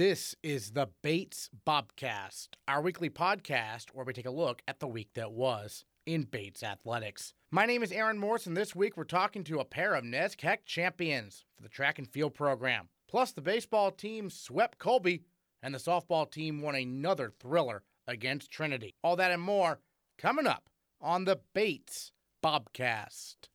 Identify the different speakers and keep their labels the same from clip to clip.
Speaker 1: This is the Bates Bobcast, our weekly podcast where we take a look at the week that was in Bates athletics. My name is Aaron Morse, and this week we're talking to a pair of NESCAC champions for the track and field program. Plus, the baseball team swept Colby, and the softball team won another thriller against Trinity. All that and more coming up on the Bates Bobcast.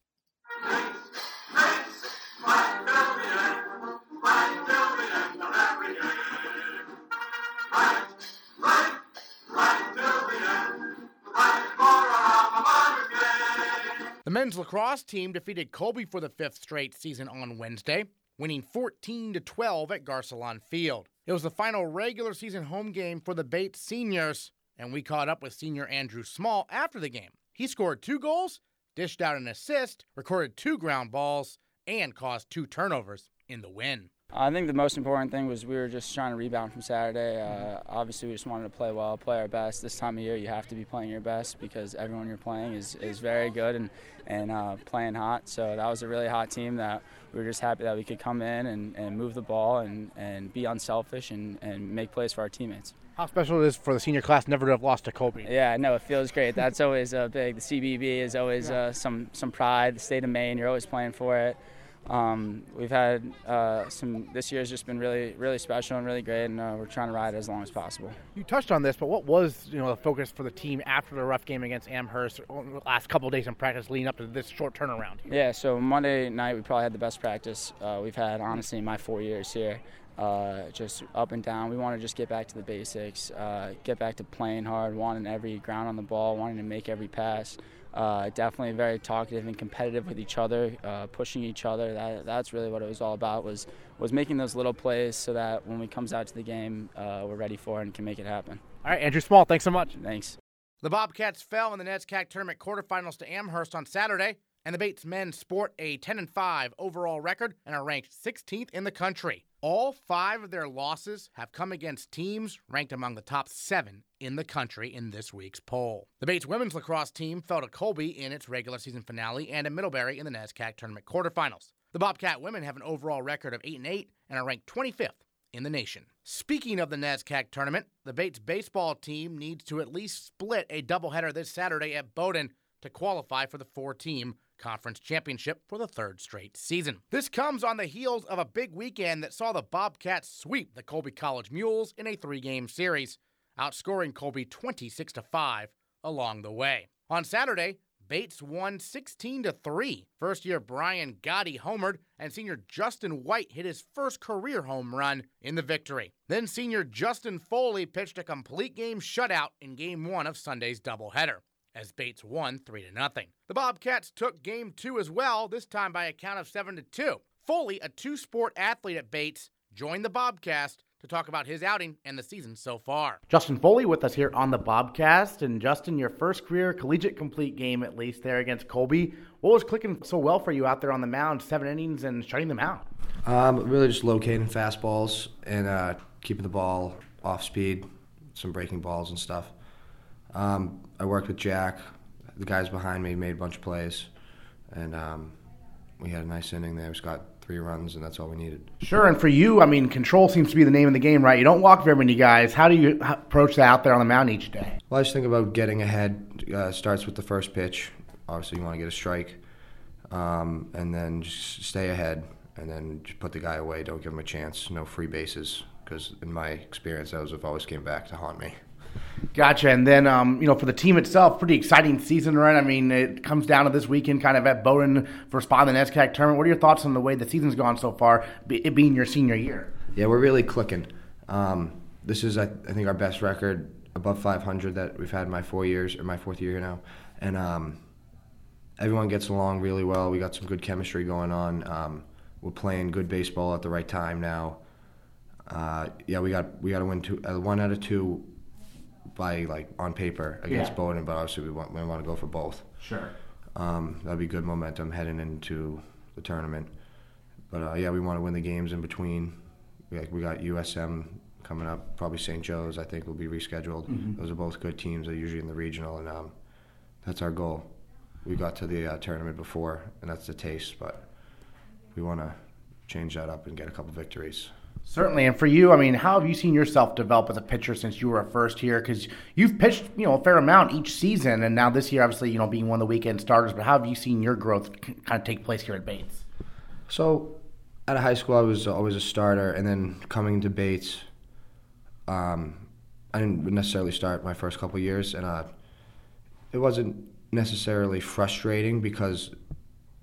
Speaker 1: The men's lacrosse team defeated Colby for the fifth straight season on Wednesday, winning 14 to 12 at Garcelon Field. It was the final regular season home game for the Bates seniors, and we caught up with senior Andrew Small after the game. He scored two goals, dished out an assist, recorded two ground balls, and caused two turnovers in the win.
Speaker 2: I think the most important thing was we were just trying to rebound from Saturday. Uh, obviously, we just wanted to play well, play our best. This time of year, you have to be playing your best because everyone you're playing is, is very good and, and uh, playing hot. So that was a really hot team that we were just happy that we could come in and, and move the ball and, and be unselfish and, and make plays for our teammates.
Speaker 1: How special it is for the senior class never to have lost to Colby.
Speaker 2: Yeah, no, it feels great. That's always uh, big. The CBB is always uh, some, some pride. The state of Maine, you're always playing for it. Um, we've had uh, some. This year's just been really, really special and really great, and uh, we're trying to ride it as long as possible.
Speaker 1: You touched on this, but what was you know the focus for the team after the rough game against Amherst? The last couple days in practice leading up to this short turnaround. Here?
Speaker 2: Yeah, so Monday night we probably had the best practice uh, we've had honestly in my four years here. Uh, just up and down. We want to just get back to the basics, uh, get back to playing hard, wanting every ground on the ball, wanting to make every pass. Uh, definitely very talkative and competitive with each other, uh, pushing each other. That, that's really what it was all about. Was was making those little plays so that when we comes out to the game, uh, we're ready for it and can make it happen.
Speaker 1: All right, Andrew Small, thanks so much.
Speaker 2: Thanks.
Speaker 1: The Bobcats fell in the NESCAC tournament quarterfinals to Amherst on Saturday, and the Bates men sport a 10 and 5 overall record and are ranked 16th in the country. All five of their losses have come against teams ranked among the top seven in the country in this week's poll. The Bates women's lacrosse team fell to Colby in its regular season finale and to Middlebury in the NESCAC tournament quarterfinals. The Bobcat women have an overall record of 8 and 8 and are ranked 25th in the nation. Speaking of the NESCAC tournament, the Bates baseball team needs to at least split a doubleheader this Saturday at Bowdoin to qualify for the four team conference championship for the third straight season. This comes on the heels of a big weekend that saw the Bobcats sweep the Colby College Mules in a three game series, outscoring Colby 26 to 5 along the way. On Saturday, Bates won 16 to 3. First year Brian Gotti homered, and senior Justin White hit his first career home run in the victory. Then senior Justin Foley pitched a complete game shutout in game one of Sunday's doubleheader as Bates won 3 to nothing. The Bobcats took game 2 as well, this time by a count of 7 to 2. Foley, a two-sport athlete at Bates, joined the Bobcast to talk about his outing and the season so far. Justin Foley with us here on the Bobcast. And Justin, your first career collegiate complete game, at least there against Colby. What was clicking so well for you out there on the mound, seven innings and shutting them out?
Speaker 3: Um, really just locating fastballs and uh, keeping the ball off speed, some breaking balls and stuff. Um, I worked with Jack. The guys behind me made a bunch of plays, and um, we had a nice inning there. We got three runs, and that's all we needed.
Speaker 1: Sure, and for you, I mean, control seems to be the name of the game, right? You don't walk very many guys. How do you approach that out there on the mound each day?
Speaker 3: Well, I just think about getting ahead. Uh, starts with the first pitch. Obviously, you want to get a strike, um, and then just stay ahead, and then just put the guy away. Don't give him a chance. No free bases, because in my experience, those have always came back to haunt me.
Speaker 1: Gotcha. And then, um, you know, for the team itself, pretty exciting season, right? I mean, it comes down to this weekend kind of at Bowdoin for spot the NESCAC tournament. What are your thoughts on the way the season's gone so far, it being your senior year?
Speaker 3: Yeah, we're really clicking. Um, this is, I, I, think, our best record above 500 that we've had my four years, or my fourth year now. And um, everyone gets along really well. We got some good chemistry going on. Um, we're playing good baseball at the right time now. Uh, yeah, we got we got to win two, uh, one out of two by like on paper against yeah. Bowdoin, but obviously we want we want to go for both.
Speaker 1: Sure.
Speaker 3: Um, that'd be good momentum heading into the tournament. But uh, yeah, we want to win the games in between. We, like we got USM coming up, probably St. Joe's. I think will be rescheduled. Mm-hmm. Those are both good teams. They're usually in the regional, and um, that's our goal. We got to the uh, tournament before, and that's the taste. But we want to change that up and get a couple victories.
Speaker 1: Certainly, and for you, I mean, how have you seen yourself develop as a pitcher since you were a first here? Because you've pitched, you know, a fair amount each season, and now this year, obviously, you know, being one of the weekend starters. But how have you seen your growth kind of take place here at Bates?
Speaker 3: So, out of high school, I was always a starter, and then coming to Bates, um, I didn't necessarily start my first couple years, and uh, it wasn't necessarily frustrating because,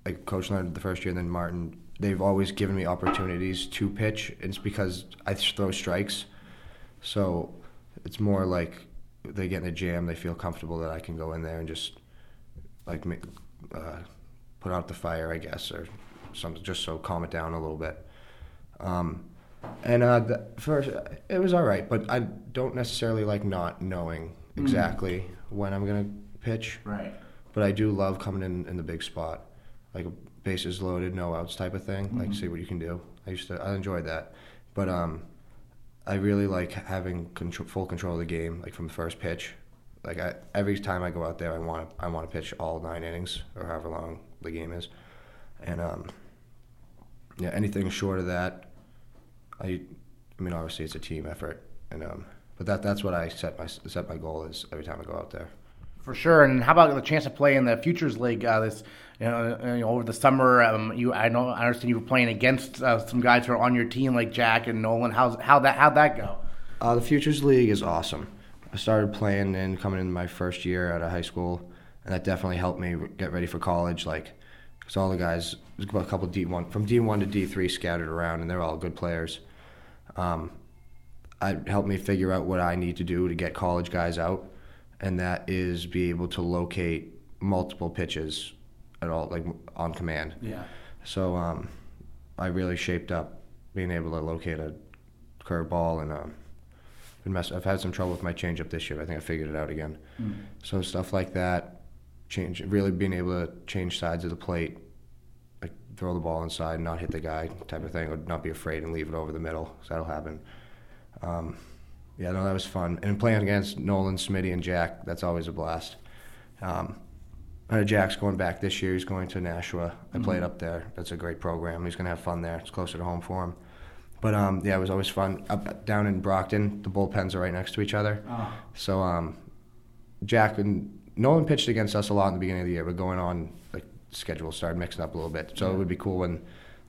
Speaker 3: like Coach Leonard the first year, and then Martin they've always given me opportunities to pitch. It's because I throw strikes, so it's more like they get in a jam. They feel comfortable that I can go in there and just like uh, put out the fire, I guess, or something, just so calm it down a little bit. Um, and uh, the, first, it was all right, but I don't necessarily like not knowing mm. exactly mm. when I'm gonna pitch.
Speaker 1: Right.
Speaker 3: But I do love coming in in the big spot, like bases loaded, no outs type of thing. Mm-hmm. Like see what you can do. I used to I enjoyed that, but um, I really like having control, full control of the game, like from the first pitch. Like I, every time I go out there, I want to I want to pitch all nine innings or however long the game is, and um, yeah, anything short of that, I, I mean obviously it's a team effort, and um, but that that's what I set my set my goal is every time I go out there.
Speaker 1: For sure. And how about the chance to play in the Futures League uh, this uh, you know, over the summer? Um, you I know I understand you were playing against uh, some guys who are on your team like Jack and Nolan. How's how that how'd that go?
Speaker 3: Uh, the Futures League is awesome. I started playing and coming in my first year out of high school, and that definitely helped me get ready for college. Like, because all the guys, there's a couple D one from D one to D three scattered around, and they're all good players. Um, it helped me figure out what I need to do to get college guys out and that is be able to locate multiple pitches at all, like on command.
Speaker 1: Yeah.
Speaker 3: So um, I really shaped up being able to locate a curveball and um, been mess- I've had some trouble with my changeup this year. I think I figured it out again. Mm. So stuff like that, change really being able to change sides of the plate, like throw the ball inside, and not hit the guy type of thing, or not be afraid and leave it over the middle. Cause that'll happen. Um, yeah, no, that was fun. And playing against Nolan, Smitty, and Jack, that's always a blast. Um, Jack's going back this year. He's going to Nashua. I mm-hmm. played up there. That's a great program. He's going to have fun there. It's closer to home for him. But um, yeah, it was always fun. Up down in Brockton, the bullpens are right next to each other. Oh. So um, Jack and Nolan pitched against us a lot in the beginning of the year, but going on like schedule started mixing up a little bit. So yeah. it would be cool when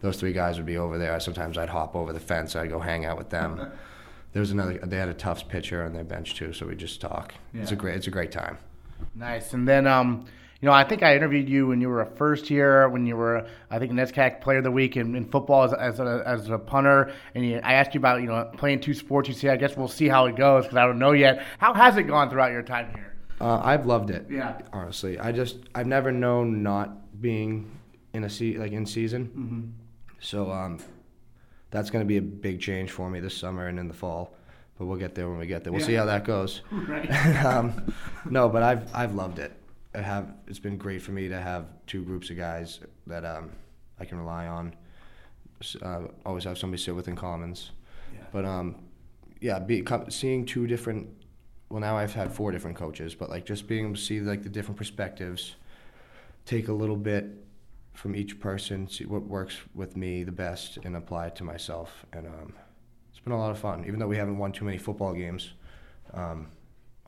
Speaker 3: those three guys would be over there. Sometimes I'd hop over the fence. I'd go hang out with them. there was another. They had a Tufts pitcher on their bench too, so we'd just talk. Yeah. It's a great. It's a great time.
Speaker 1: Nice. And then, um, you know, I think I interviewed you when you were a first year, when you were, I think, NESCAC Player of the Week in, in football as, as, a, as a punter. And you, I asked you about, you know, playing two sports. You say, I guess we'll see how it goes because I don't know yet. How has it gone throughout your time here?
Speaker 3: Uh, I've loved it.
Speaker 1: Yeah.
Speaker 3: Honestly, I just I've never known not being in a se- like in season.
Speaker 1: Mm-hmm.
Speaker 3: So um, that's going to be a big change for me this summer and in the fall. But we'll get there when we get there. We'll yeah. see how that goes.
Speaker 1: Right.
Speaker 3: um, no, but I've I've loved it. I have. It's been great for me to have two groups of guys that um, I can rely on. Uh, always have somebody sit with in commons. Yeah. But um, yeah, be, seeing two different. Well, now I've had four different coaches, but like just being able to see like the different perspectives, take a little bit from each person, see what works with me the best, and apply it to myself. And um, it's been a lot of fun. Even though we haven't won too many football games, um,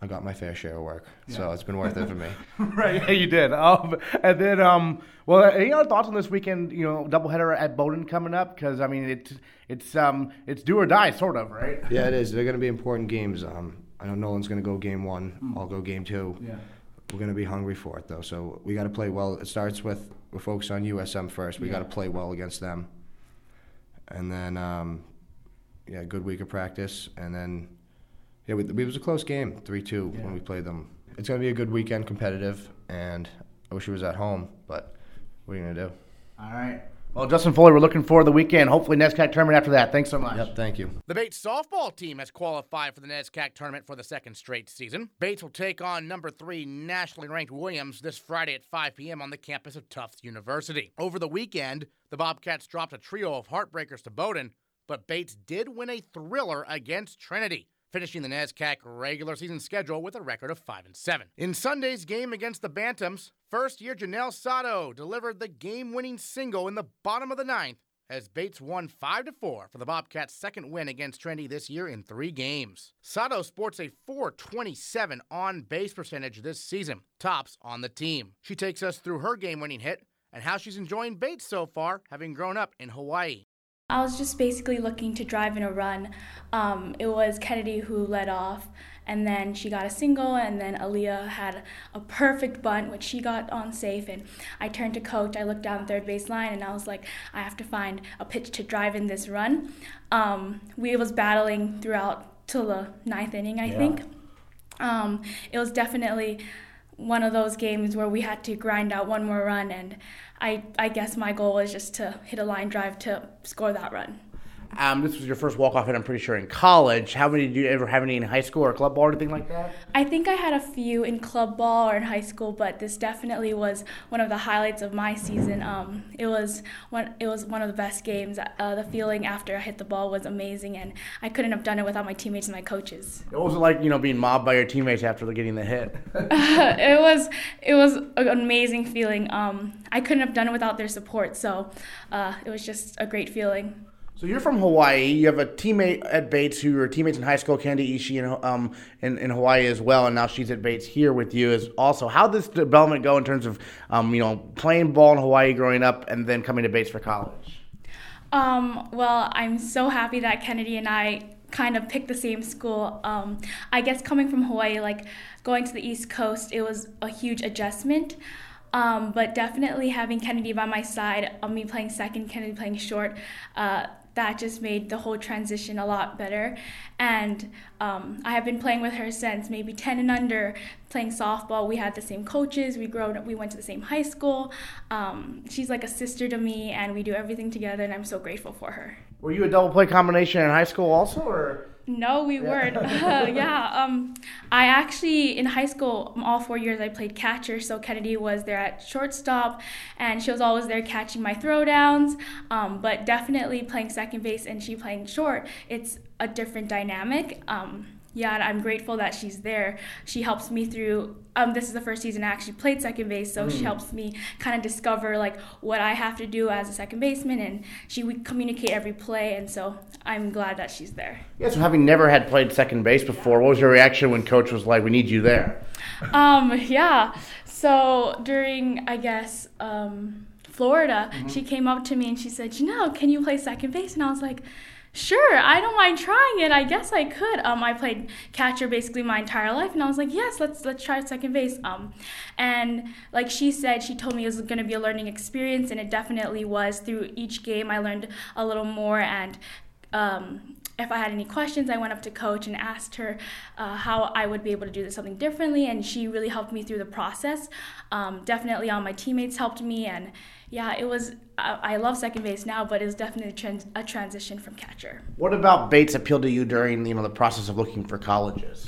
Speaker 3: I got my fair share of work, yeah. so it's been worth it for me.
Speaker 1: right, yeah, you did. Um, and then, um, well, any other thoughts on this weekend? You know, doubleheader at Bowdoin coming up because I mean, it's it's um, it's do or die, sort of, right?
Speaker 3: Yeah, it is. They're going to be important games. Um, I know Nolan's going to go game one. Mm. I'll go game two.
Speaker 1: Yeah.
Speaker 3: We're going to be hungry for it though, so we got to play well. It starts with we're focused on USM first. We yeah. got to play well against them, and then um, yeah, good week of practice, and then yeah, we, it was a close game, three two yeah. when we played them. It's gonna be a good weekend, competitive, and I wish it was at home, but what are you gonna do?
Speaker 1: All right. Well, Justin Foley, we're looking forward to the weekend. Hopefully, NESCAC tournament after that. Thanks so much.
Speaker 3: Yep, thank you.
Speaker 1: The Bates softball team has qualified for the NESCAC tournament for the second straight season. Bates will take on number three nationally ranked Williams this Friday at 5 p.m. on the campus of Tufts University. Over the weekend, the Bobcats dropped a trio of heartbreakers to Bowdoin, but Bates did win a thriller against Trinity finishing the NESCAC regular season schedule with a record of 5 and 7. In Sunday's game against the Bantams, first year Janell Sato delivered the game winning single in the bottom of the ninth as Bates won 5 4 for the Bobcats' second win against Trinity this year in three games. Sato sports a 427 on base percentage this season, tops on the team. She takes us through her game winning hit and how she's enjoying Bates so far, having grown up in Hawaii.
Speaker 4: I was just basically looking to drive in a run. Um, it was Kennedy who led off, and then she got a single, and then Aaliyah had a perfect bunt, which she got on safe. And I turned to coach. I looked down third base line, and I was like, I have to find a pitch to drive in this run. Um, we was battling throughout till the ninth inning, I yeah. think. Um, it was definitely one of those games where we had to grind out one more run and I, I guess my goal was just to hit a line drive to score that run.
Speaker 1: Um, this was your first walk off hit, I'm pretty sure, in college. How many did you ever have any in high school or club ball or anything like that?
Speaker 4: I think I had a few in club ball or in high school, but this definitely was one of the highlights of my season. Um, it was one it was one of the best games. Uh, the feeling after I hit the ball was amazing, and I couldn't have done it without my teammates and my coaches.
Speaker 1: It wasn't like, you know, being mobbed by your teammates after getting the hit?
Speaker 4: it was it was an amazing feeling. Um, I couldn't have done it without their support, so uh, it was just a great feeling.
Speaker 1: So you're from Hawaii. You have a teammate at Bates who were teammates in high school, Kennedy Ishii, in, um, in, in Hawaii as well, and now she's at Bates here with you. Is also how did this development go in terms of um, you know playing ball in Hawaii growing up and then coming to Bates for college?
Speaker 4: Um, well, I'm so happy that Kennedy and I kind of picked the same school. Um, I guess coming from Hawaii, like going to the East Coast, it was a huge adjustment. Um, but definitely having Kennedy by my side, uh, me playing second, Kennedy playing short, uh, that just made the whole transition a lot better. And um, I have been playing with her since maybe 10 and under, playing softball. We had the same coaches. We grew up, we went to the same high school. Um, she's like a sister to me, and we do everything together. And I'm so grateful for her.
Speaker 1: Were you a double play combination in high school also, or?
Speaker 4: No, we yeah. weren't. Uh, yeah. Um, I actually in high school, all four years I played catcher. So Kennedy was there at shortstop, and she was always there catching my throwdowns. Um, but definitely playing second base and she playing short, it's a different dynamic. Um, yeah, and I'm grateful that she's there. She helps me through. Um, this is the first season I actually played second base, so mm. she helps me kind of discover like what I have to do as a second baseman, and she we communicate every play, and so I'm glad that she's there.
Speaker 1: Yeah. So having never had played second base before, what was your reaction when coach was like, "We need you there"?
Speaker 4: Um. Yeah. So during, I guess. Um, Florida, mm-hmm. she came up to me and she said, "You know, can you play second base?" And I was like, sure, I don't mind trying it. I guess I could. Um, I played catcher basically my entire life, and I was like, yes, let's let's try second base. Um, and like she said, she told me it was going to be a learning experience, and it definitely was. Through each game, I learned a little more, and um, if I had any questions, I went up to coach and asked her uh, how I would be able to do this something differently, and she really helped me through the process. Um, definitely, all my teammates helped me, and yeah, it was. I, I love second base now, but it was definitely a, trans, a transition from catcher.
Speaker 1: What about Bates appealed to you during you know the process of looking for colleges?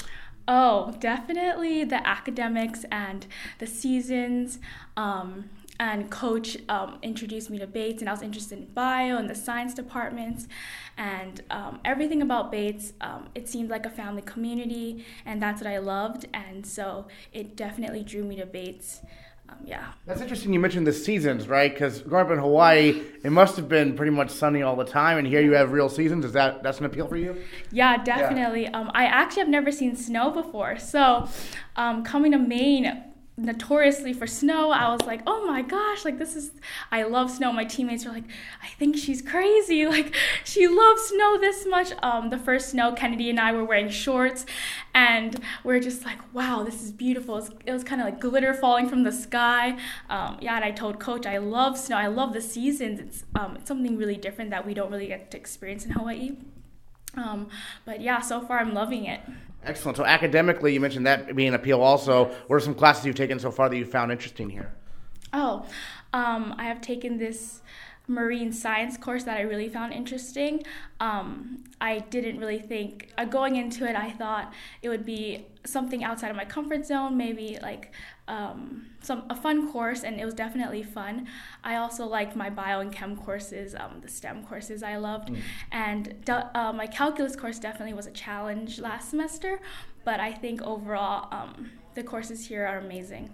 Speaker 4: Oh, definitely the academics and the seasons. Um, and coach um, introduced me to Bates, and I was interested in bio and the science departments, and um, everything about Bates. Um, it seemed like a family community, and that's what I loved, and so it definitely drew me to Bates. Um, yeah.
Speaker 1: That's interesting. You mentioned the seasons, right? Because growing up in Hawaii, it must have been pretty much sunny all the time, and here you have real seasons. Is that that's an appeal for you?
Speaker 4: Yeah, definitely. Yeah. Um, I actually have never seen snow before, so um, coming to Maine notoriously for snow i was like oh my gosh like this is i love snow. My teammates were like i think she's crazy like she loves snow this much. Um, the first snow kennedy and i were wearing shorts and we're just like wow this is beautiful. It was, was kind of like glitter falling from the sky. Um, yeah and i told coach i love snow i love the seasons. It's, um, it's something really different that we don't really get to experience in hawaii um, but yeah so far i'm loving it
Speaker 1: Excellent. So academically, you mentioned that being an appeal. Also, what are some classes you've taken so far that you found interesting here?
Speaker 4: Oh, um, I have taken this marine science course that I really found interesting. Um, I didn't really think, uh, going into it, I thought it would be something outside of my comfort zone, maybe like um, some a fun course, and it was definitely fun. I also liked my bio and chem courses, um, the STEM courses I loved, mm. and uh, my calculus course definitely was a challenge last semester. But I think overall, um, the courses here are amazing.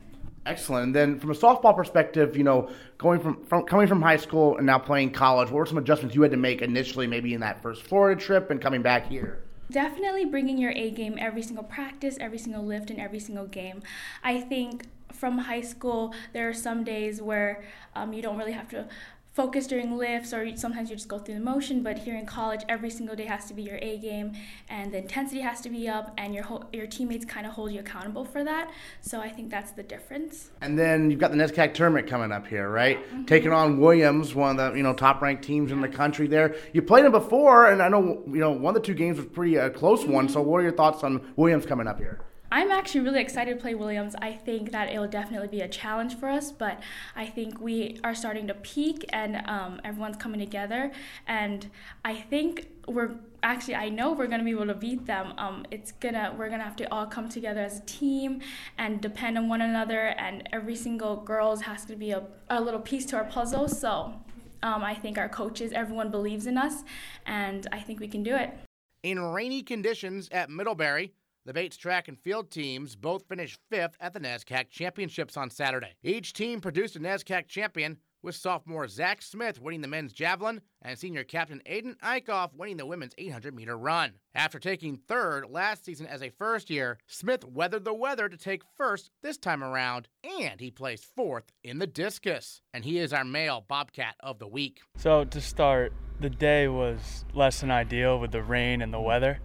Speaker 1: Excellent. And then from a softball perspective, you know, going from, from coming from high school and now playing college, what were some adjustments you had to make initially, maybe in that first Florida trip and coming back here?
Speaker 4: Definitely bringing your A game every single practice, every single lift, and every single game. I think from high school, there are some days where um, you don't really have to focus during lifts or sometimes you just go through the motion but here in college every single day has to be your a game and the intensity has to be up and your whole, your teammates kind of hold you accountable for that. So i think that's the difference.
Speaker 1: And then you've got the nescac tournament coming up here right? Mm-hmm. taking on williams one of the you know top ranked teams in the country there. You played them before and i know you know one of the two games was pretty a uh, close mm-hmm. one so what are your thoughts on williams coming up here
Speaker 4: I'm actually really excited to play Williams. I think that it will definitely be a challenge for us, but I think we are starting to peak and um, everyone's coming together. And I think we're actually I know we're gonna be able to beat them. Um, it's gonna we're gonna have to all come together as a team and depend on one another. And every single girls has to be a, a little piece to our puzzle. So um, I think our coaches, everyone believes in us, and I think we can do it.
Speaker 1: In rainy conditions at Middlebury. The Bates track and field teams both finished fifth at the NESCAC Championships on Saturday. Each team produced a NESCAC champion, with sophomore Zach Smith winning the men's javelin and senior captain Ayden Eickhoff winning the women's 800 meter run. After taking third last season as a first year, Smith weathered the weather to take first this time around, and he placed fourth in the discus. And he is our male Bobcat of the week.
Speaker 5: So, to start, the day was less than ideal with the rain and the weather,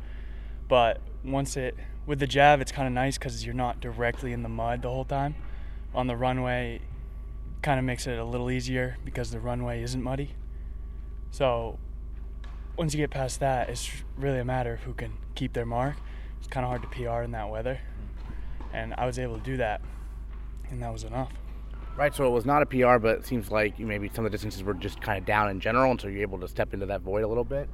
Speaker 5: but once it with the jav, it's kind of nice because you're not directly in the mud the whole time. On the runway, kind of makes it a little easier because the runway isn't muddy. So once you get past that, it's really a matter of who can keep their mark. It's kind of hard to PR in that weather, and I was able to do that, and that was enough.
Speaker 1: Right, so it was not a PR, but it seems like maybe some of the distances were just kind of down in general, and so you're able to step into that void a little bit.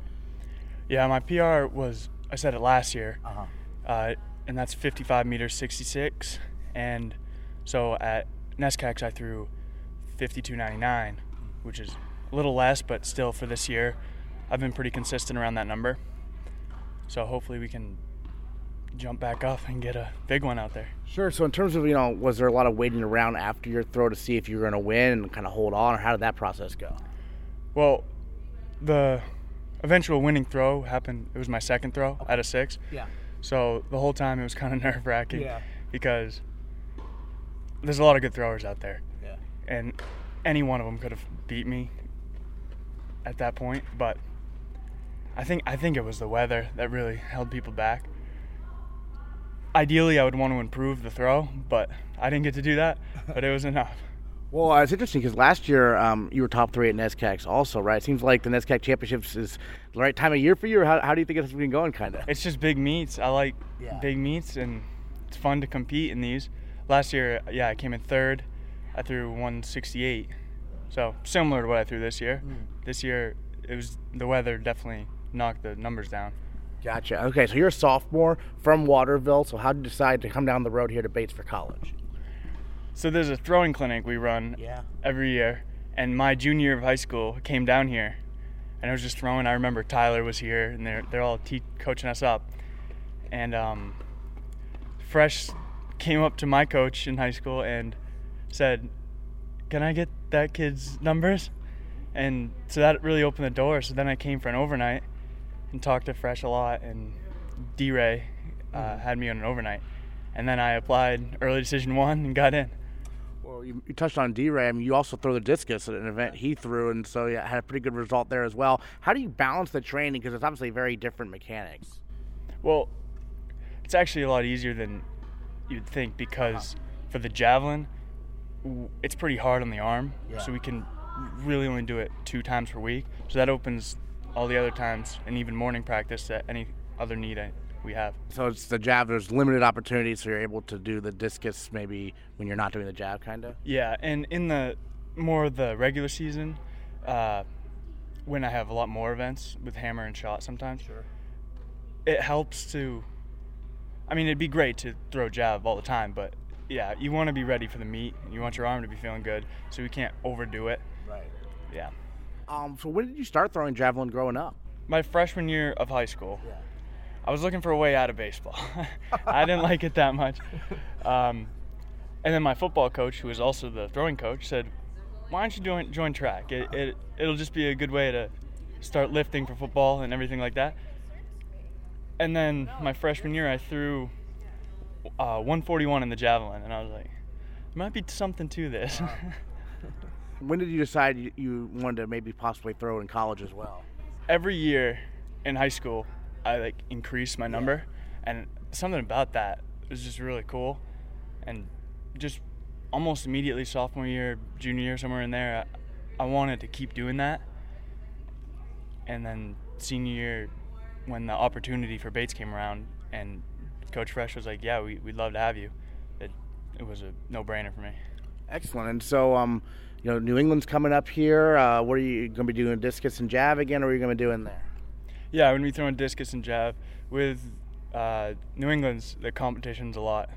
Speaker 5: Yeah, my PR was I said it last year, uh-huh. uh, and that's 55 meters 66. And so at NESCACs I threw 52.99, which is a little less, but still for this year, I've been pretty consistent around that number. So hopefully we can jump back up and get a big one out there.
Speaker 1: Sure. So in terms of you know, was there a lot of waiting around after your throw to see if you were going to win and kind of hold on, or how did that process go?
Speaker 5: Well, the eventual winning throw happened. It was my second throw okay. out of six.
Speaker 1: Yeah.
Speaker 5: So the whole time it was kind of nerve wracking. Yeah. Because there's a lot of good throwers out there.
Speaker 1: Yeah.
Speaker 5: And any one of them could have beat me at that point, but I think I think it was the weather that really held people back. Ideally, I would want to improve the throw, but I didn't get to do that. But it was enough.
Speaker 1: Well, it's interesting because last year um, you were top three at NESCACs also, right? It seems like the NESCAC Championships is the right time of year for you, or how, how do you think it's been going, kind of?
Speaker 5: It's just big meets. I like yeah. big meets, and it's fun to compete in these. Last year, yeah, I came in third. I threw 168, so similar to what I threw this year. Mm. This year, it was the weather definitely knocked the numbers down.
Speaker 1: Gotcha. Okay, so you're a sophomore from Waterville. So how did you decide to come down the road here to Bates for college?
Speaker 5: So there's a throwing clinic we run
Speaker 1: yeah.
Speaker 5: every year, and my junior year of high school came down here, and I was just throwing. I remember Tyler was here, and they're they're all te- coaching us up, and um, Fresh came up to my coach in high school and said, "Can I get that kid's numbers?" And so that really opened the door. So then I came for an overnight and talked to Fresh a lot, and D Ray uh, mm-hmm. had me on an overnight, and then I applied early decision one and got in.
Speaker 1: Well, you, you touched on. I mean, you also throw the discus at an event he threw, and so yeah, had a pretty good result there as well. How do you balance the training? Because it's obviously very different mechanics.
Speaker 5: Well, it's actually a lot easier than you'd think because uh-huh. for the javelin, it's pretty hard on the arm, yeah. so we can really only do it two times per week. So that opens all the other times and even morning practice at any other need we have.
Speaker 1: So it's the jav. There's limited opportunities, so you're able to do the discus maybe when you're not doing the jav, kind of.
Speaker 5: Yeah, and in the more the regular season, uh, when I have a lot more events with hammer and shot, sometimes.
Speaker 1: Sure.
Speaker 5: It helps to. I mean, it'd be great to throw jav all the time, but yeah, you want to be ready for the meet. You want your arm to be feeling good, so we can't overdo it.
Speaker 1: Right.
Speaker 5: Yeah.
Speaker 1: Um. So when did you start throwing javelin growing up?
Speaker 5: My freshman year of high school. Yeah. I was looking for a way out of baseball. I didn't like it that much. Um, And then my football coach, who was also the throwing coach, said, "Why don't you join join track? It, it it'll just be a good way to start lifting for football and everything like that." And then my freshman year, I threw uh, 141 in the javelin, and I was like, "There might be something to this."
Speaker 1: When did you decide you, you wanted to maybe possibly throw in college as well?
Speaker 5: Every year in high school, I like increased my number, and something about that was just really cool, and just almost immediately sophomore year, junior year, somewhere in there, I, I wanted to keep doing that, and then senior year, when the opportunity for Bates came around, and Coach Fresh was like, "Yeah, we, we'd love to have you," it it was a no-brainer for me.
Speaker 1: Excellent. And so, um, you know, New England's coming up here. Uh, what are you going to be doing, discus and jav again, or are you going to be doing there?
Speaker 5: Yeah, I'm gonna be throwing discus and jav with uh, New England's. The competition's a lot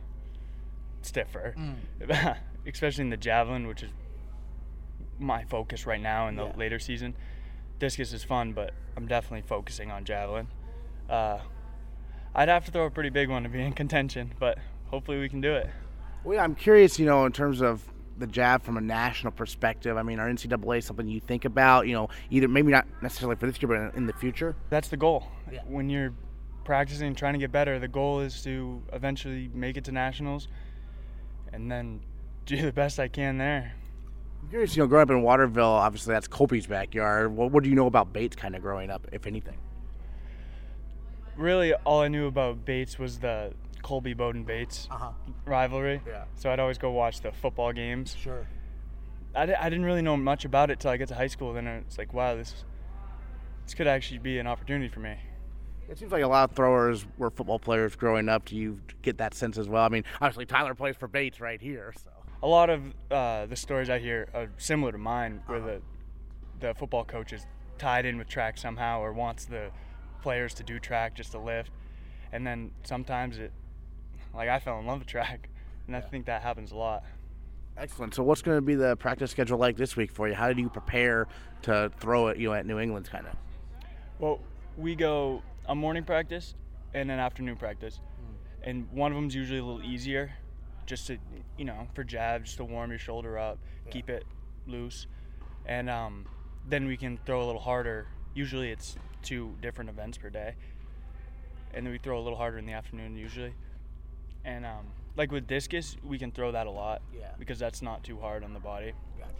Speaker 5: stiffer, especially in the javelin, which is my focus right now in the
Speaker 1: Yeah.
Speaker 5: later season. Discus is fun, but I'm definitely focusing on javelin. Uh, I'd have to throw a pretty big one to be in contention, but hopefully we can do it.
Speaker 1: Well, yeah, I'm curious, you know, in terms of the jav from a national perspective. I mean, are NCAA something you think about? You know, either maybe not necessarily for this year, but in the future.
Speaker 5: That's the goal.
Speaker 1: Yeah.
Speaker 5: When you're practicing, trying to get better, the goal is to eventually make it to nationals, and then do the best I can there.
Speaker 1: I'm curious, you know, growing up in Waterville, obviously that's Colby's backyard. What, what do you know about Bates kind of growing up, if anything?
Speaker 5: Really, all I knew about Bates was the Colby Bowdoin Bates
Speaker 1: Uh huh.
Speaker 5: rivalry.
Speaker 1: Yeah.
Speaker 5: So I'd always go watch the football games.
Speaker 1: Sure.
Speaker 5: I, di- I didn't really know much about it till I got to high school. Then it's like, wow, this this could actually be an opportunity for me.
Speaker 1: It seems like a lot of throwers were football players growing up. Do you get that sense as well? I mean, obviously Tyler plays for Bates right here, so.
Speaker 5: A lot of uh, the stories I hear are similar to mine, where the the football coach is tied in with track somehow, or wants the players to do track just to lift, and then sometimes it, like I fell in love with track, and I think that happens a lot.
Speaker 1: Excellent. So, what's going to be the practice schedule like this week for you? How do you prepare to throw it, you know, at New England, kind of?
Speaker 5: Well, we go a morning practice and an afternoon practice, and one of them's usually a little easier, just to you know for jav, just to warm your shoulder up, keep it loose, and um, then we can throw a little harder. Usually it's two different events per day, and then we throw a little harder in the afternoon usually, and um, like with discus, we can throw that a lot
Speaker 1: Yeah.
Speaker 5: because that's not too hard on the body. Gotcha.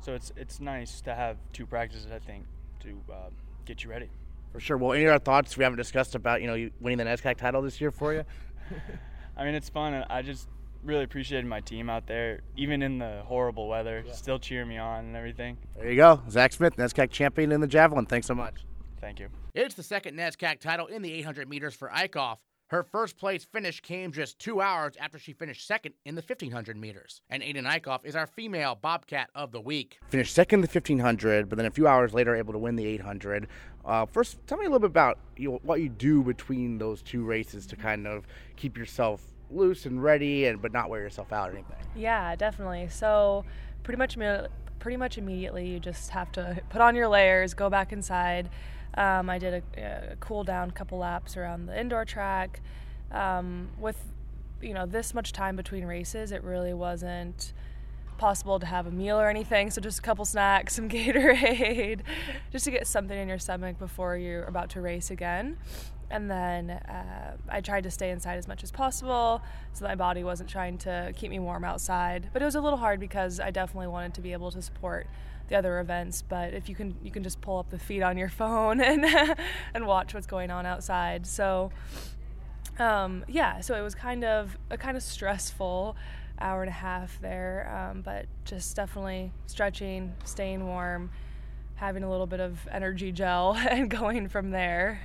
Speaker 5: So it's it's nice to have two practices, I think, to uh, get you ready.
Speaker 1: For sure. Well, any other thoughts we haven't discussed about, you know, you winning the NESCAC title this year for you?
Speaker 5: I mean, it's fun. and I just really appreciated my team out there, even in the horrible weather, still cheering me on and everything.
Speaker 1: There you go. Zach Smith, NESCAC champion in the javelin. Thanks so much.
Speaker 5: Thank you.
Speaker 6: It's the second NESCAC title in the 800 meters for Eickhoff. Her first place finish came just two hours after she finished second in the 1500 meters. And Ayden Eickhoff is our female Bobcat of the week.
Speaker 1: Finished second in the 1500, but then a few hours later able to win the 800. Uh, first, tell me a little bit about you know, what you do between those two races to kind of keep yourself loose and ready, and but not wear yourself out or anything.
Speaker 7: Yeah, definitely. So, pretty much, pretty much immediately, you just have to put on your layers, go back inside. Um, I did a, a cool down couple laps around the indoor track. Um, with you know this much time between races, it really wasn't possible to have a meal or anything. So just a couple snacks, some Gatorade, just to get something in your stomach before you're about to race again. And then uh, I tried to stay inside as much as possible so my body wasn't trying to keep me warm outside. But it was a little hard because I definitely wanted to be able to support the other events. But if you can, you can just pull up the feed on your phone and and watch what's going on outside. So um, yeah, so it was kind of a kind of stressful hour and a half there, um, but just definitely stretching, staying warm, having a little bit of energy gel, and going from there.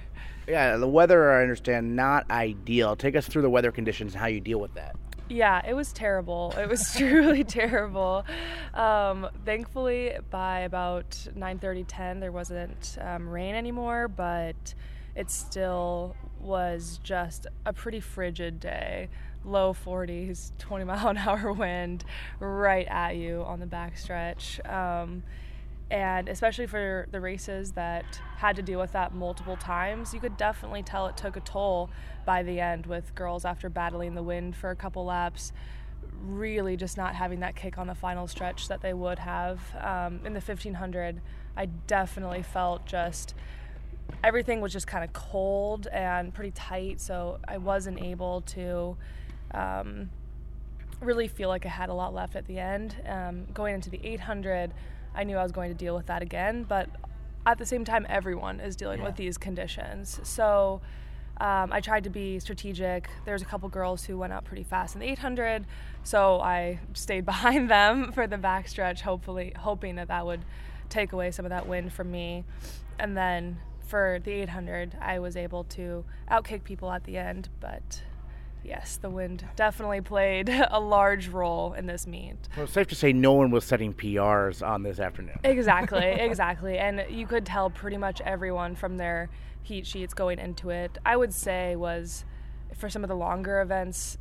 Speaker 1: Yeah, the weather I understand not ideal. Take us through the weather conditions and how you deal with that.
Speaker 7: Yeah, it was terrible. It was truly terrible. Um, thankfully, by about 9:30, 10, there wasn't um, rain anymore, but it still was just a pretty frigid day. Low 40s, 20 mile an hour wind, right at you on the backstretch. Um, and especially for the races that had to deal with that multiple times, you could definitely tell it took a toll by the end with girls after battling the wind for a couple laps really just not having that kick on the final stretch that they would have um, in the 1500 i definitely felt just everything was just kind of cold and pretty tight so i wasn't able to um, really feel like i had a lot left at the end. Um, going into the 800 i knew i was going to deal with that again but at the same time everyone is dealing yeah. with these conditions so um, I tried to be strategic. There's a couple girls who went out pretty fast in the 800, so I stayed behind them for the backstretch, hopefully hoping that that would take away some of that wind from me. And then for the 800, I was able to outkick people at the end, but yes, the wind definitely played a large role in this meet.
Speaker 1: Well, it's safe to say no one was setting PRs on this afternoon.
Speaker 7: Exactly, exactly. And you could tell pretty much everyone from their heat sheets going into it, I would say was for some of the longer events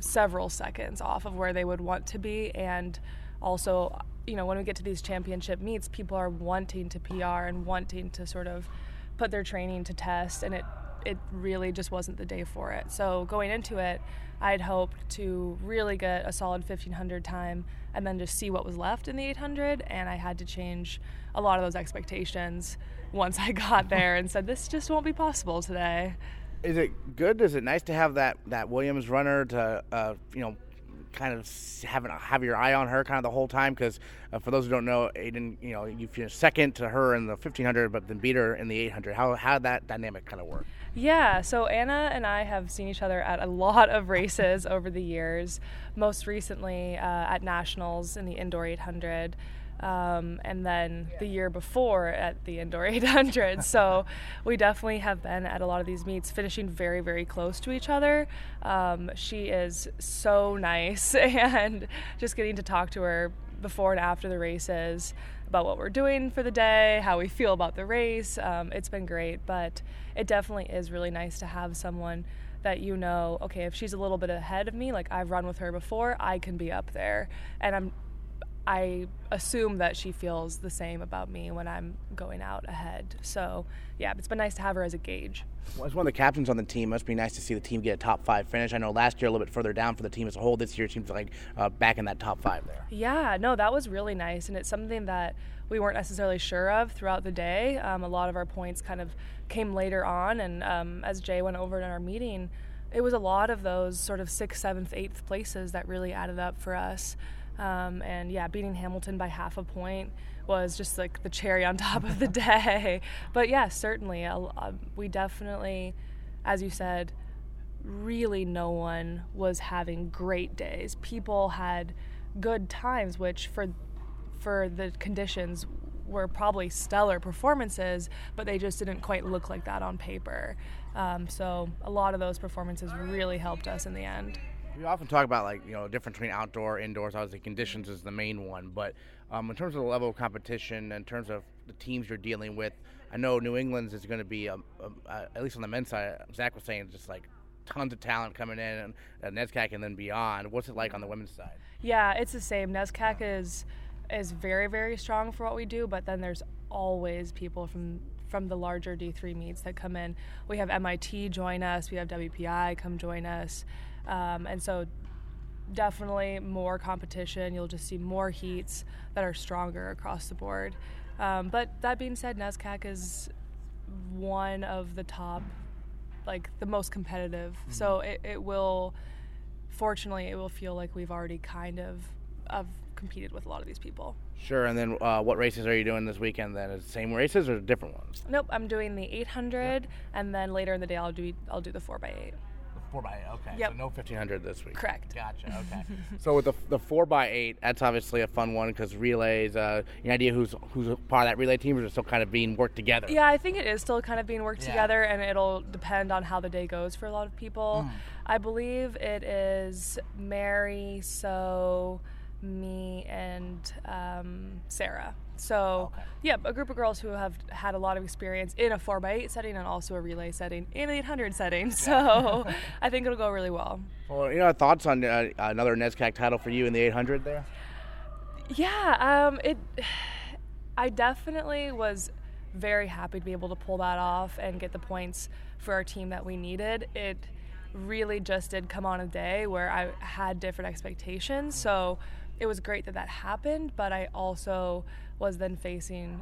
Speaker 7: several seconds off of where they would want to be and also you know when we get to these championship meets people are wanting to PR and wanting to sort of put their training to test and it it really just wasn't the day for it. So going into it, I'd hoped to really get a solid 1500 time and then just see what was left in the 800 and I had to change a lot of those expectations once I got there and said, this just won't be possible today.
Speaker 1: Is it good? Is it nice to have that, that Williams runner to, uh, you know, kind of have, have your eye on her kind of the whole time? Because uh, for those who don't know, Ayden, you know, you finished second to her in the 1500, but then beat her in the 800. How, how that dynamic kind of work?
Speaker 7: Yeah, so Anna and I have seen each other at a lot of races over the years. Most recently uh, at Nationals in the indoor 800 um, and then the year before at the indoor 800. so we definitely have been at a lot of these meets, finishing very, very close to each other. Um, she is so nice, and just getting to talk to her before and after the races about what we're doing for the day, how we feel about the race. Um, it's been great, but it definitely is really nice to have someone that you know, okay, if she's a little bit ahead of me, like I've run with her before, I can be up there. And I'm I assume that she feels the same about me when I'm going out ahead. So, yeah, it's been nice to have her as a gauge.
Speaker 1: Well, as one of the captains on the team, it must be nice to see the team get a top five finish. I know last year a little bit further down for the team as a whole. This year seems like uh, back in that top five there.
Speaker 7: Yeah, no, that was really nice, and it's something that we weren't necessarily sure of throughout the day. Um, a lot of our points kind of came later on, and um, as Jay went over in our meeting, it was a lot of those sort of sixth, seventh, eighth places that really added up for us. Um, and yeah, beating Hamilton by half a point was just like the cherry on top of the day. but yeah, certainly, uh, we definitely, as you said, really no one was having great days. People had good times, which for for the conditions were probably stellar performances, but they just didn't quite look like that on paper. Um, so a lot of those performances really helped us in the end.
Speaker 1: We often talk about like you know difference between outdoor indoors. Obviously, conditions is the main one, but um, in terms of the level of competition, in terms of the teams you're dealing with, I know New England's is going to be um, um, uh, at least on the men's side. Zach was saying just like tons of talent coming in and uh, NESCAC and then beyond. What's it like on the women's side?
Speaker 7: Yeah, it's the same. NESCAC is is very very strong for what we do, but then there's always people from from the larger D3 meets that come in. We have MIT join us. We have WPI come join us. Um, and so definitely more competition. You'll just see more heats that are stronger across the board. Um, but that being said, NESCAC is one of the top, like the most competitive. Mm-hmm. So it, it will, fortunately, it will feel like we've already kind of, of competed with a lot of these people.
Speaker 1: Sure, and then uh, what races are you doing this weekend? Then is the same races or different ones?
Speaker 7: Nope, I'm doing the 800, and then later in the day I'll do I'll do the 4x8.
Speaker 1: Four by eight. Okay.
Speaker 7: Yep.
Speaker 1: So no fifteen hundred this week.
Speaker 7: Correct.
Speaker 1: Gotcha. Okay. so with the the four by eight, that's obviously a fun one because relays. Uh, any idea who's who's part of that relay team, or is still kind of being worked together?
Speaker 7: Yeah, I think it is still kind of being worked yeah. together, and it'll depend on how the day goes for a lot of people. Mm. I believe it is Mary, so me, and um, Sarah. So, okay. yeah, a group of girls who have had a lot of experience in a 4x8 setting and also a relay setting in an 800 setting. So, I think it'll go really well.
Speaker 1: Well, you know, thoughts on uh, another NESCAC title for you in the 800 there?
Speaker 7: Yeah, um, it. I definitely was very happy to be able to pull that off and get the points for our team that we needed. It really just did come on a day where I had different expectations. So it was great that that happened, but I also was then facing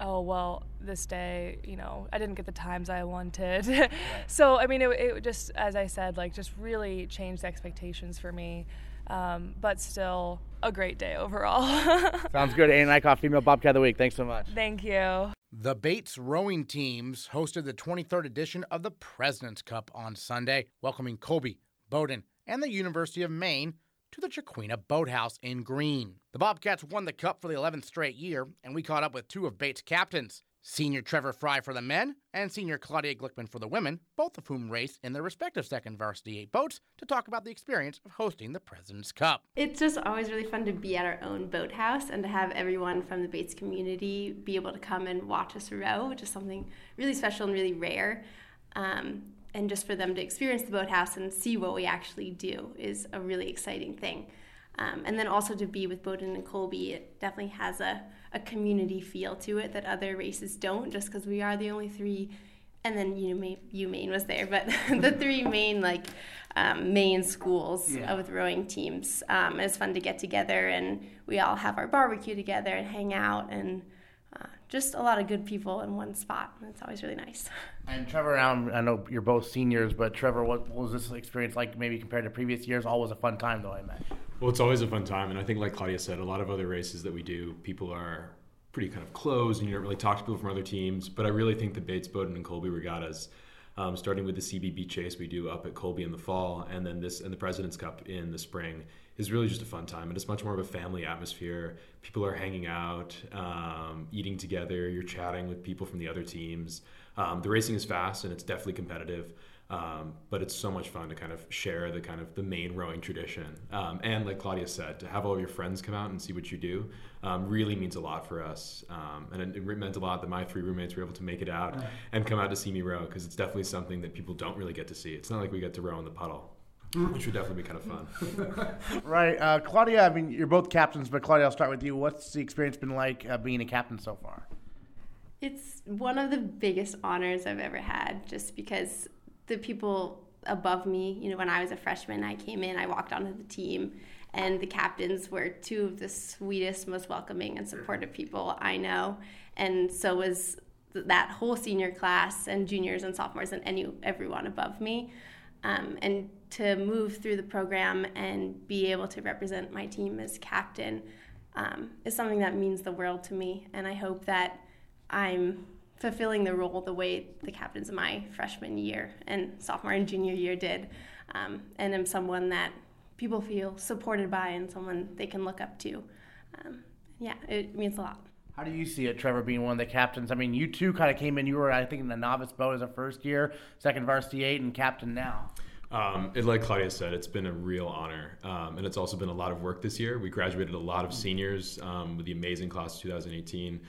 Speaker 7: oh well this day you know i didn't get the times i wanted. So i mean it, it, just as i said like just really changed expectations for me um, but still a great day overall.
Speaker 8: Sounds good. Anna Eickhoff, female bobcat of the week. Thanks so much.
Speaker 7: Thank you.
Speaker 1: The Bates rowing teams hosted the 23rd edition of the President's Cup on Sunday, welcoming Colby, Bowdoin and the University of Maine to the Chiquina Boathouse in Greene. The Bobcats won the cup for the 11th straight year, and we caught up with two of Bates' captains, Senior Trevor Fry for the men and Senior Claudia Glickman for the women, both of whom raced in their respective second varsity eight boats to talk about the experience of hosting the President's Cup.
Speaker 9: It's just always really fun to be at our own boathouse and to have everyone from the Bates community be able to come and watch us row, which is something really special and really rare. Um, and just for them to experience the boathouse and see what we actually do is a really exciting thing. Um, and then also to be with Bowdoin and Colby, it definitely has a, a community feel to it that other races don't, just because we are the only three. And then you know, UMaine was there, but the three main like um, main schools yeah. with rowing teams. Um, it's fun to get together, and we all have our barbecue together and hang out and uh, just a lot of good people in one spot. It's always really nice.
Speaker 8: And Trevor, I know you're both seniors, but Trevor, what, was this experience like maybe compared to previous years? Always a fun time, though, I imagine.
Speaker 10: Well, it's always a fun time. And I think, like Claudia said, a lot of other races that we do, people are pretty kind of closed and you don't really talk to people from other teams. But I really think the Bates, Bowdoin, and Colby regattas, um, starting with the CBB Chase we do up at Colby in the fall, and then this and the President's Cup in the spring, is really just a fun time. And it's much more of a family atmosphere. People are hanging out, um, eating together. You're chatting with people from the other teams. Um, the racing is fast and it's definitely competitive. Um, but it's so much fun to kind of share the kind of the main rowing tradition. Um, and like Claudia said, to have all of your friends come out and see what you do um, really means a lot for us. Um, and it, meant a lot that my three roommates were able to make it out and come out to see me row because it's definitely something that people don't really get to see. It's not like we get to row in the puddle. Which would definitely be kind of fun.
Speaker 8: right. Uh, Claudia, I mean, you're both captains, but Claudia, I'll start with you. What's the experience been like uh, being a captain so far?
Speaker 9: It's one of the biggest honors I've ever had just because the people above me, you know, when I was a freshman, I came in, I walked onto the team, and the captains were two of the sweetest, most welcoming, and supportive people I know. And so was that whole senior class and juniors and sophomores and any everyone above me. Um, and to move through the program and be able to represent my team as captain um, is something that means the world to me. And I hope that I'm fulfilling the role the way the captains of my freshman year and sophomore and junior year did. Um, and I'm someone that people feel supported by and someone they can look up to. Um, yeah, it means a lot.
Speaker 8: How do you see it, Trevor, being one of the captains? I mean, you two kind of came in. You were, I think, in the novice boat as a first year, second varsity eight, and captain now.
Speaker 10: Um, it, like Claudia said, it's been a real honor, um, and it's also been a lot of work this year. We graduated a lot of seniors um, with the amazing class of 2018.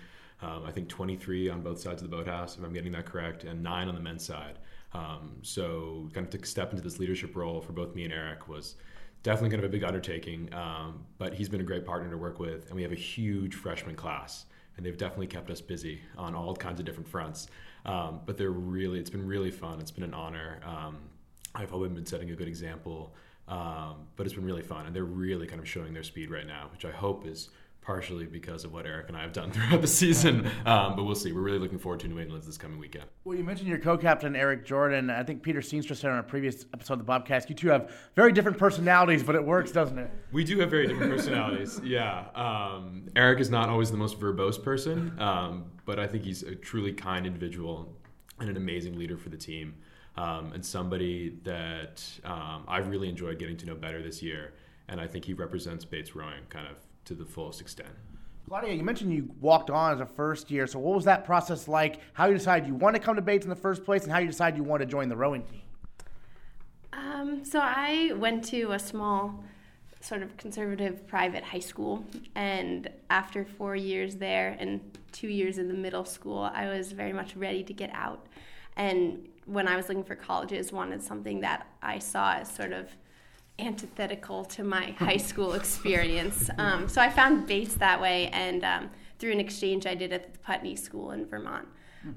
Speaker 10: Um, I think 23 on both sides of the boathouse, if I'm getting that correct, and nine on the men's side. Um, so, kind of to step into this leadership role for both me and Eric was definitely kind of a big undertaking. Um, but he's been a great partner to work with, and we have a huge freshman class and they've definitely kept us busy on all kinds of different fronts. Um, but they're really, it's been really fun. It's been an honor. Um, I've always been setting a good example, um, but it's been really fun, and they're really kind of showing their speed right now, which I hope is partially because of what Eric and I have done throughout the season. Um, but we'll see. We're really looking forward to New England this coming weekend.
Speaker 8: Well, you mentioned your co-captain Eric Jordan. I think Peter Steenstra said on a previous episode of the Bobcast, you two have very different personalities, but it works, doesn't it?
Speaker 10: We do have very different personalities. yeah. Um, Eric is not always the most verbose person, um, but I think he's a truly kind individual and an amazing leader for the team. Um, and somebody that um, I've really enjoyed getting to know better this year. And I think he represents Bates Rowing kind of to the fullest extent.
Speaker 8: Claudia, you mentioned you walked on as a first year. So, what was that process like? How you decided you want to come to Bates in the first place, and how you decided you want to join the rowing team?
Speaker 9: Um, so, I went to a small, sort of conservative private high school, and after four years there and two years in the middle school, I was very much ready to get out. And when I was looking for colleges, wanted something that I saw as sort of antithetical to my high school experience. Um, so I found Bates that way, and um, through an exchange I did at the Putney School in Vermont.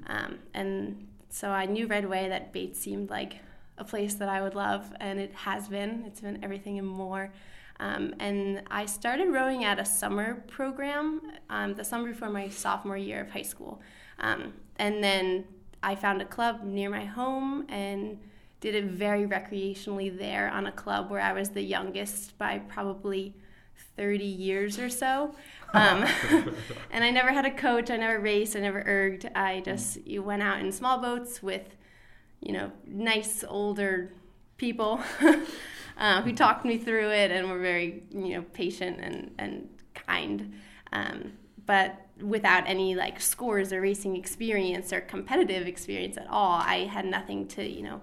Speaker 9: Um, and so I knew right away that Bates seemed like a place that I would love, and it has been. It's been everything and more. Um, and I started rowing at a summer program um, the summer before my sophomore year of high school. Um, and then I found a club near my home and did it very recreationally there on a club where I was the youngest by probably 30 years or so. Um, and I never had a coach, I never raced, I never erged. I just you went out in small boats with, you know, nice older people uh, who talked me through it and were very, you know, patient and, and kind. Um, but without any like scores or racing experience or competitive experience at all, I had nothing to, you know,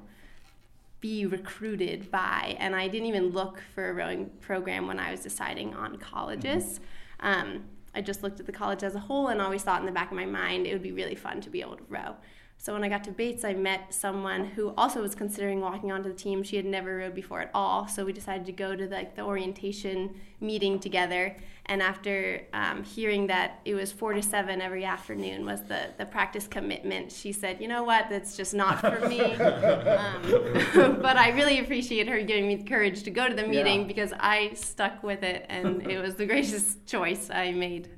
Speaker 9: be recruited by. And I didn't even look for a rowing program when I was deciding on colleges. Mm-hmm. Um, I just looked at the college as a whole and always thought in the back of my mind it would be really fun to be able to row. So when I got to Bates, I met someone who also was considering walking onto the team. She had never rowed before at all, so we decided to go to the, like the orientation meeting together. And after um, hearing that it was four to seven every afternoon was the, the practice commitment, she said, "You know what? That's just not for me." um, but I really appreciate her giving me the courage to go to the meeting yeah. because I stuck with it, and it was the greatest choice I made.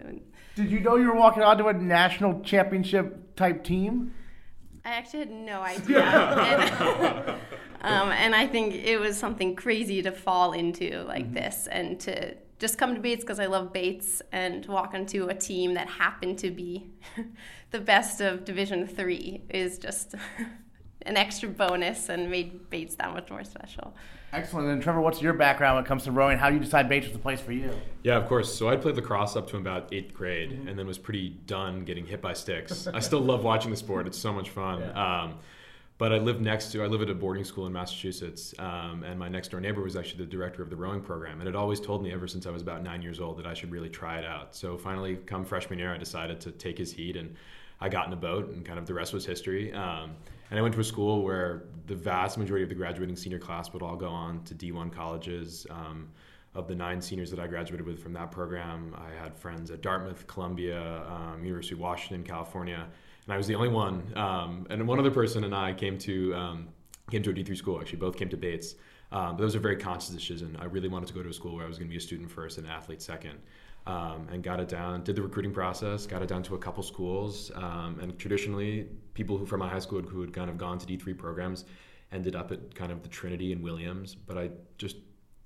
Speaker 11: Did you know you were walking onto a national championship type team?
Speaker 9: I actually had no idea. and, um, and, I think it was something crazy to fall into like mm-hmm. this and to just come to Bates because I love Bates and walk into a team that happened to be the best of Division Three is just an extra bonus and made Bates that much more special.
Speaker 11: Excellent. And Trevor, what's your background when it comes to rowing? How do you decide Bates was the place for you?
Speaker 10: Yeah, of course. So I played lacrosse up to about eighth grade, mm-hmm. and then was pretty done getting hit by sticks. I still love watching the sport; it's so much fun. Yeah. Um, but I live next to I live at a boarding school in Massachusetts, um, and my next door neighbor was actually the director of the rowing program, and had always told me ever since I was about nine years old that I should really try it out. So finally, come freshman year, I decided to take his heat, and I got in a boat, and kind of the rest was history. Um, and I went to a school where the vast majority of the graduating senior class would all go on to D1 colleges. Um, of the nine seniors that I graduated with from that program, I had friends at Dartmouth, Columbia, um, University of Washington, California, and I was the only one. Um, and one other person and I came to um, came to a D3 school. Actually, both came to Bates. Um, but it was a very conscious decision. I really wanted to go to a school where I was going to be a student first and an athlete second um, and got it down. Did the recruiting process, got it down to a couple schools, um, and traditionally, people who from my high school who had kind of gone to D three programs ended up at kind of the Trinity and Williams. But I just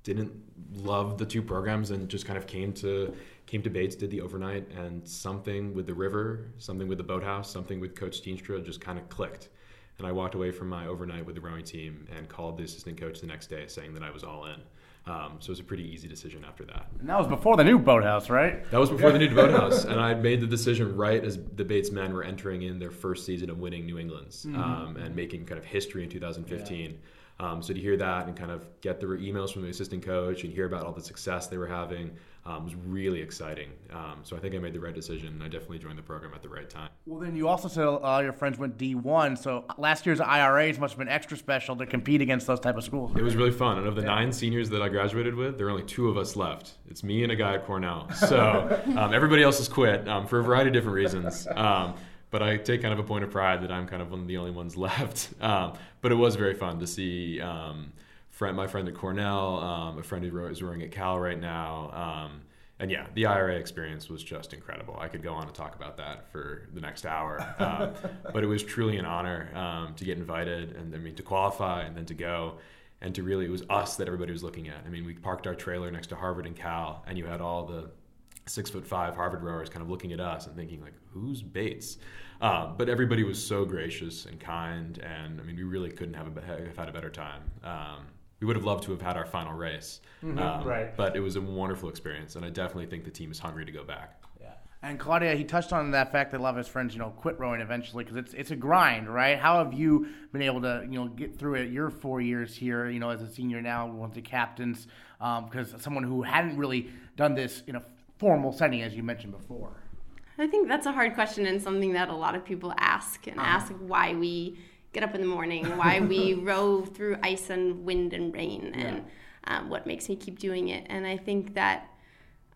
Speaker 10: didn't love the two programs and just kind of came to came to Bates, did the overnight, and something with the river, something with the boathouse, something with Coach Steenstra just kind of clicked. And I walked away from my overnight with the rowing team and called the assistant coach the next day saying that I was all in. Um, so it was a pretty easy decision after that.
Speaker 11: And that was before the new boathouse, right?
Speaker 10: That was before the new boathouse, and I made the decision right as the Bates men were entering in their first season of winning New England's mm-hmm. um, and making kind of history in 2015. Yeah. Um, so to hear that and kind of get the emails from the assistant coach and hear about all the success they were having um, was really exciting. Um, so I think I made the right decision. And I definitely joined the program at the right time.
Speaker 11: Well, then you also said all your friends went D1. So last year's IRAs must have been extra special to compete against those type of schools.
Speaker 10: It was really fun. And of the yeah. nine seniors that I graduated with, there are only two of us left. It's me and a guy at Cornell. So um, everybody else has quit um, for a variety of different reasons. But I take kind of a point of pride that I'm kind of one of the only ones left. Um, but it was very fun to see um, friend, my friend at Cornell, um, a friend who is rowing at Cal right now. Um, and yeah, the IRA experience was just incredible. I could go on and talk about that for the next hour, um, but it was truly an honor um, to get invited and I mean to qualify and then to go and to really it was us that everybody was looking at. I mean, we parked our trailer next to Harvard and Cal, and you had all the six foot five Harvard rowers kind of looking at us and thinking like, who's Bates? Um, but everybody was so gracious and kind, and I mean, we really couldn't have, a, have had a better time. Um, we would have loved to have had our final race,
Speaker 11: mm-hmm, um, right?
Speaker 10: But it was a wonderful experience, and I definitely think the team is hungry to go back.
Speaker 11: Yeah. And Claudia, he touched on that fact that a lot of his friends, you know, quit rowing eventually because it's it's a grind, right? How have you been able to, you know, get through it? Your four years here, you know, as a senior now, one of the captains, because um, someone who hadn't really done this in a formal setting, as you mentioned before.
Speaker 9: I think that's a hard question and something that a lot of people ask and uh-huh. ask why we get up in the morning, why we row through ice and wind and rain, yeah. and um, what makes me keep doing it. And I think that,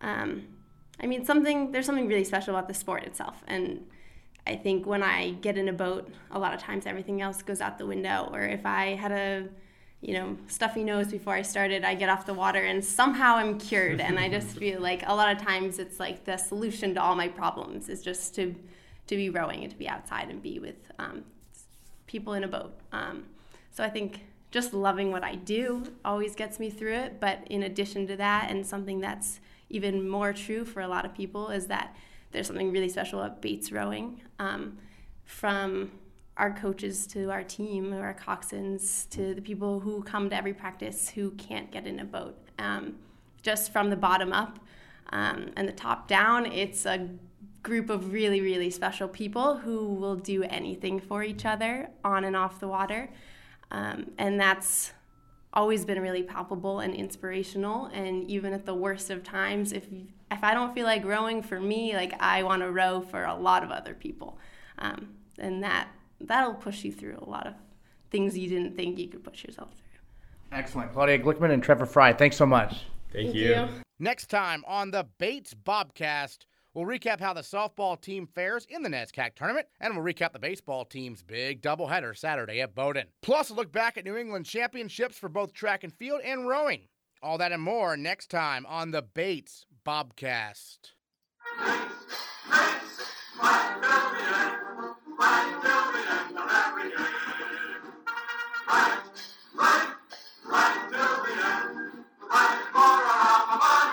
Speaker 9: um, I mean, something there's something really special about the sport itself. And I think when I get in a boat, a lot of times everything else goes out the window. Or if I had a you know, stuffy nose before I started, I get off the water and somehow I'm cured. and I just feel like a lot of times it's like the solution to all my problems is just to to be rowing and to be outside and be with um, people in a boat. Um, so I think just loving what I do always gets me through it. But in addition to that, and something that's even more true for a lot of people is that there's something really special about Bates rowing. Um, from our coaches to our team, our coxswains to the people who come to every practice who can't get in a boat. Um, just from the bottom up um, and the top down, it's a group of really, really special people who will do anything for each other on and off the water. Um, and that's always been really palpable and inspirational. And even at the worst of times, if if I don't feel like rowing for me, like I want to row for a lot of other people, um, and that that'll push you through a lot of things you didn't think you could push yourself through.
Speaker 11: Excellent. Claudia Glickman and Trevor Fry, thanks so much.
Speaker 10: Thank,
Speaker 9: Thank
Speaker 10: you.
Speaker 9: you.
Speaker 1: Next time on the Bates Bobcast, we'll recap how the softball team fares in the NESCAC tournament, and we'll recap the baseball team's big doubleheader Saturday at Bowdoin. Plus, a look back at New England championships for both track and field and rowing. All that and more next time on the Bates Bobcast.
Speaker 12: Bates, Bates, Montpellier. Right, right, right till the end. Right for our mama.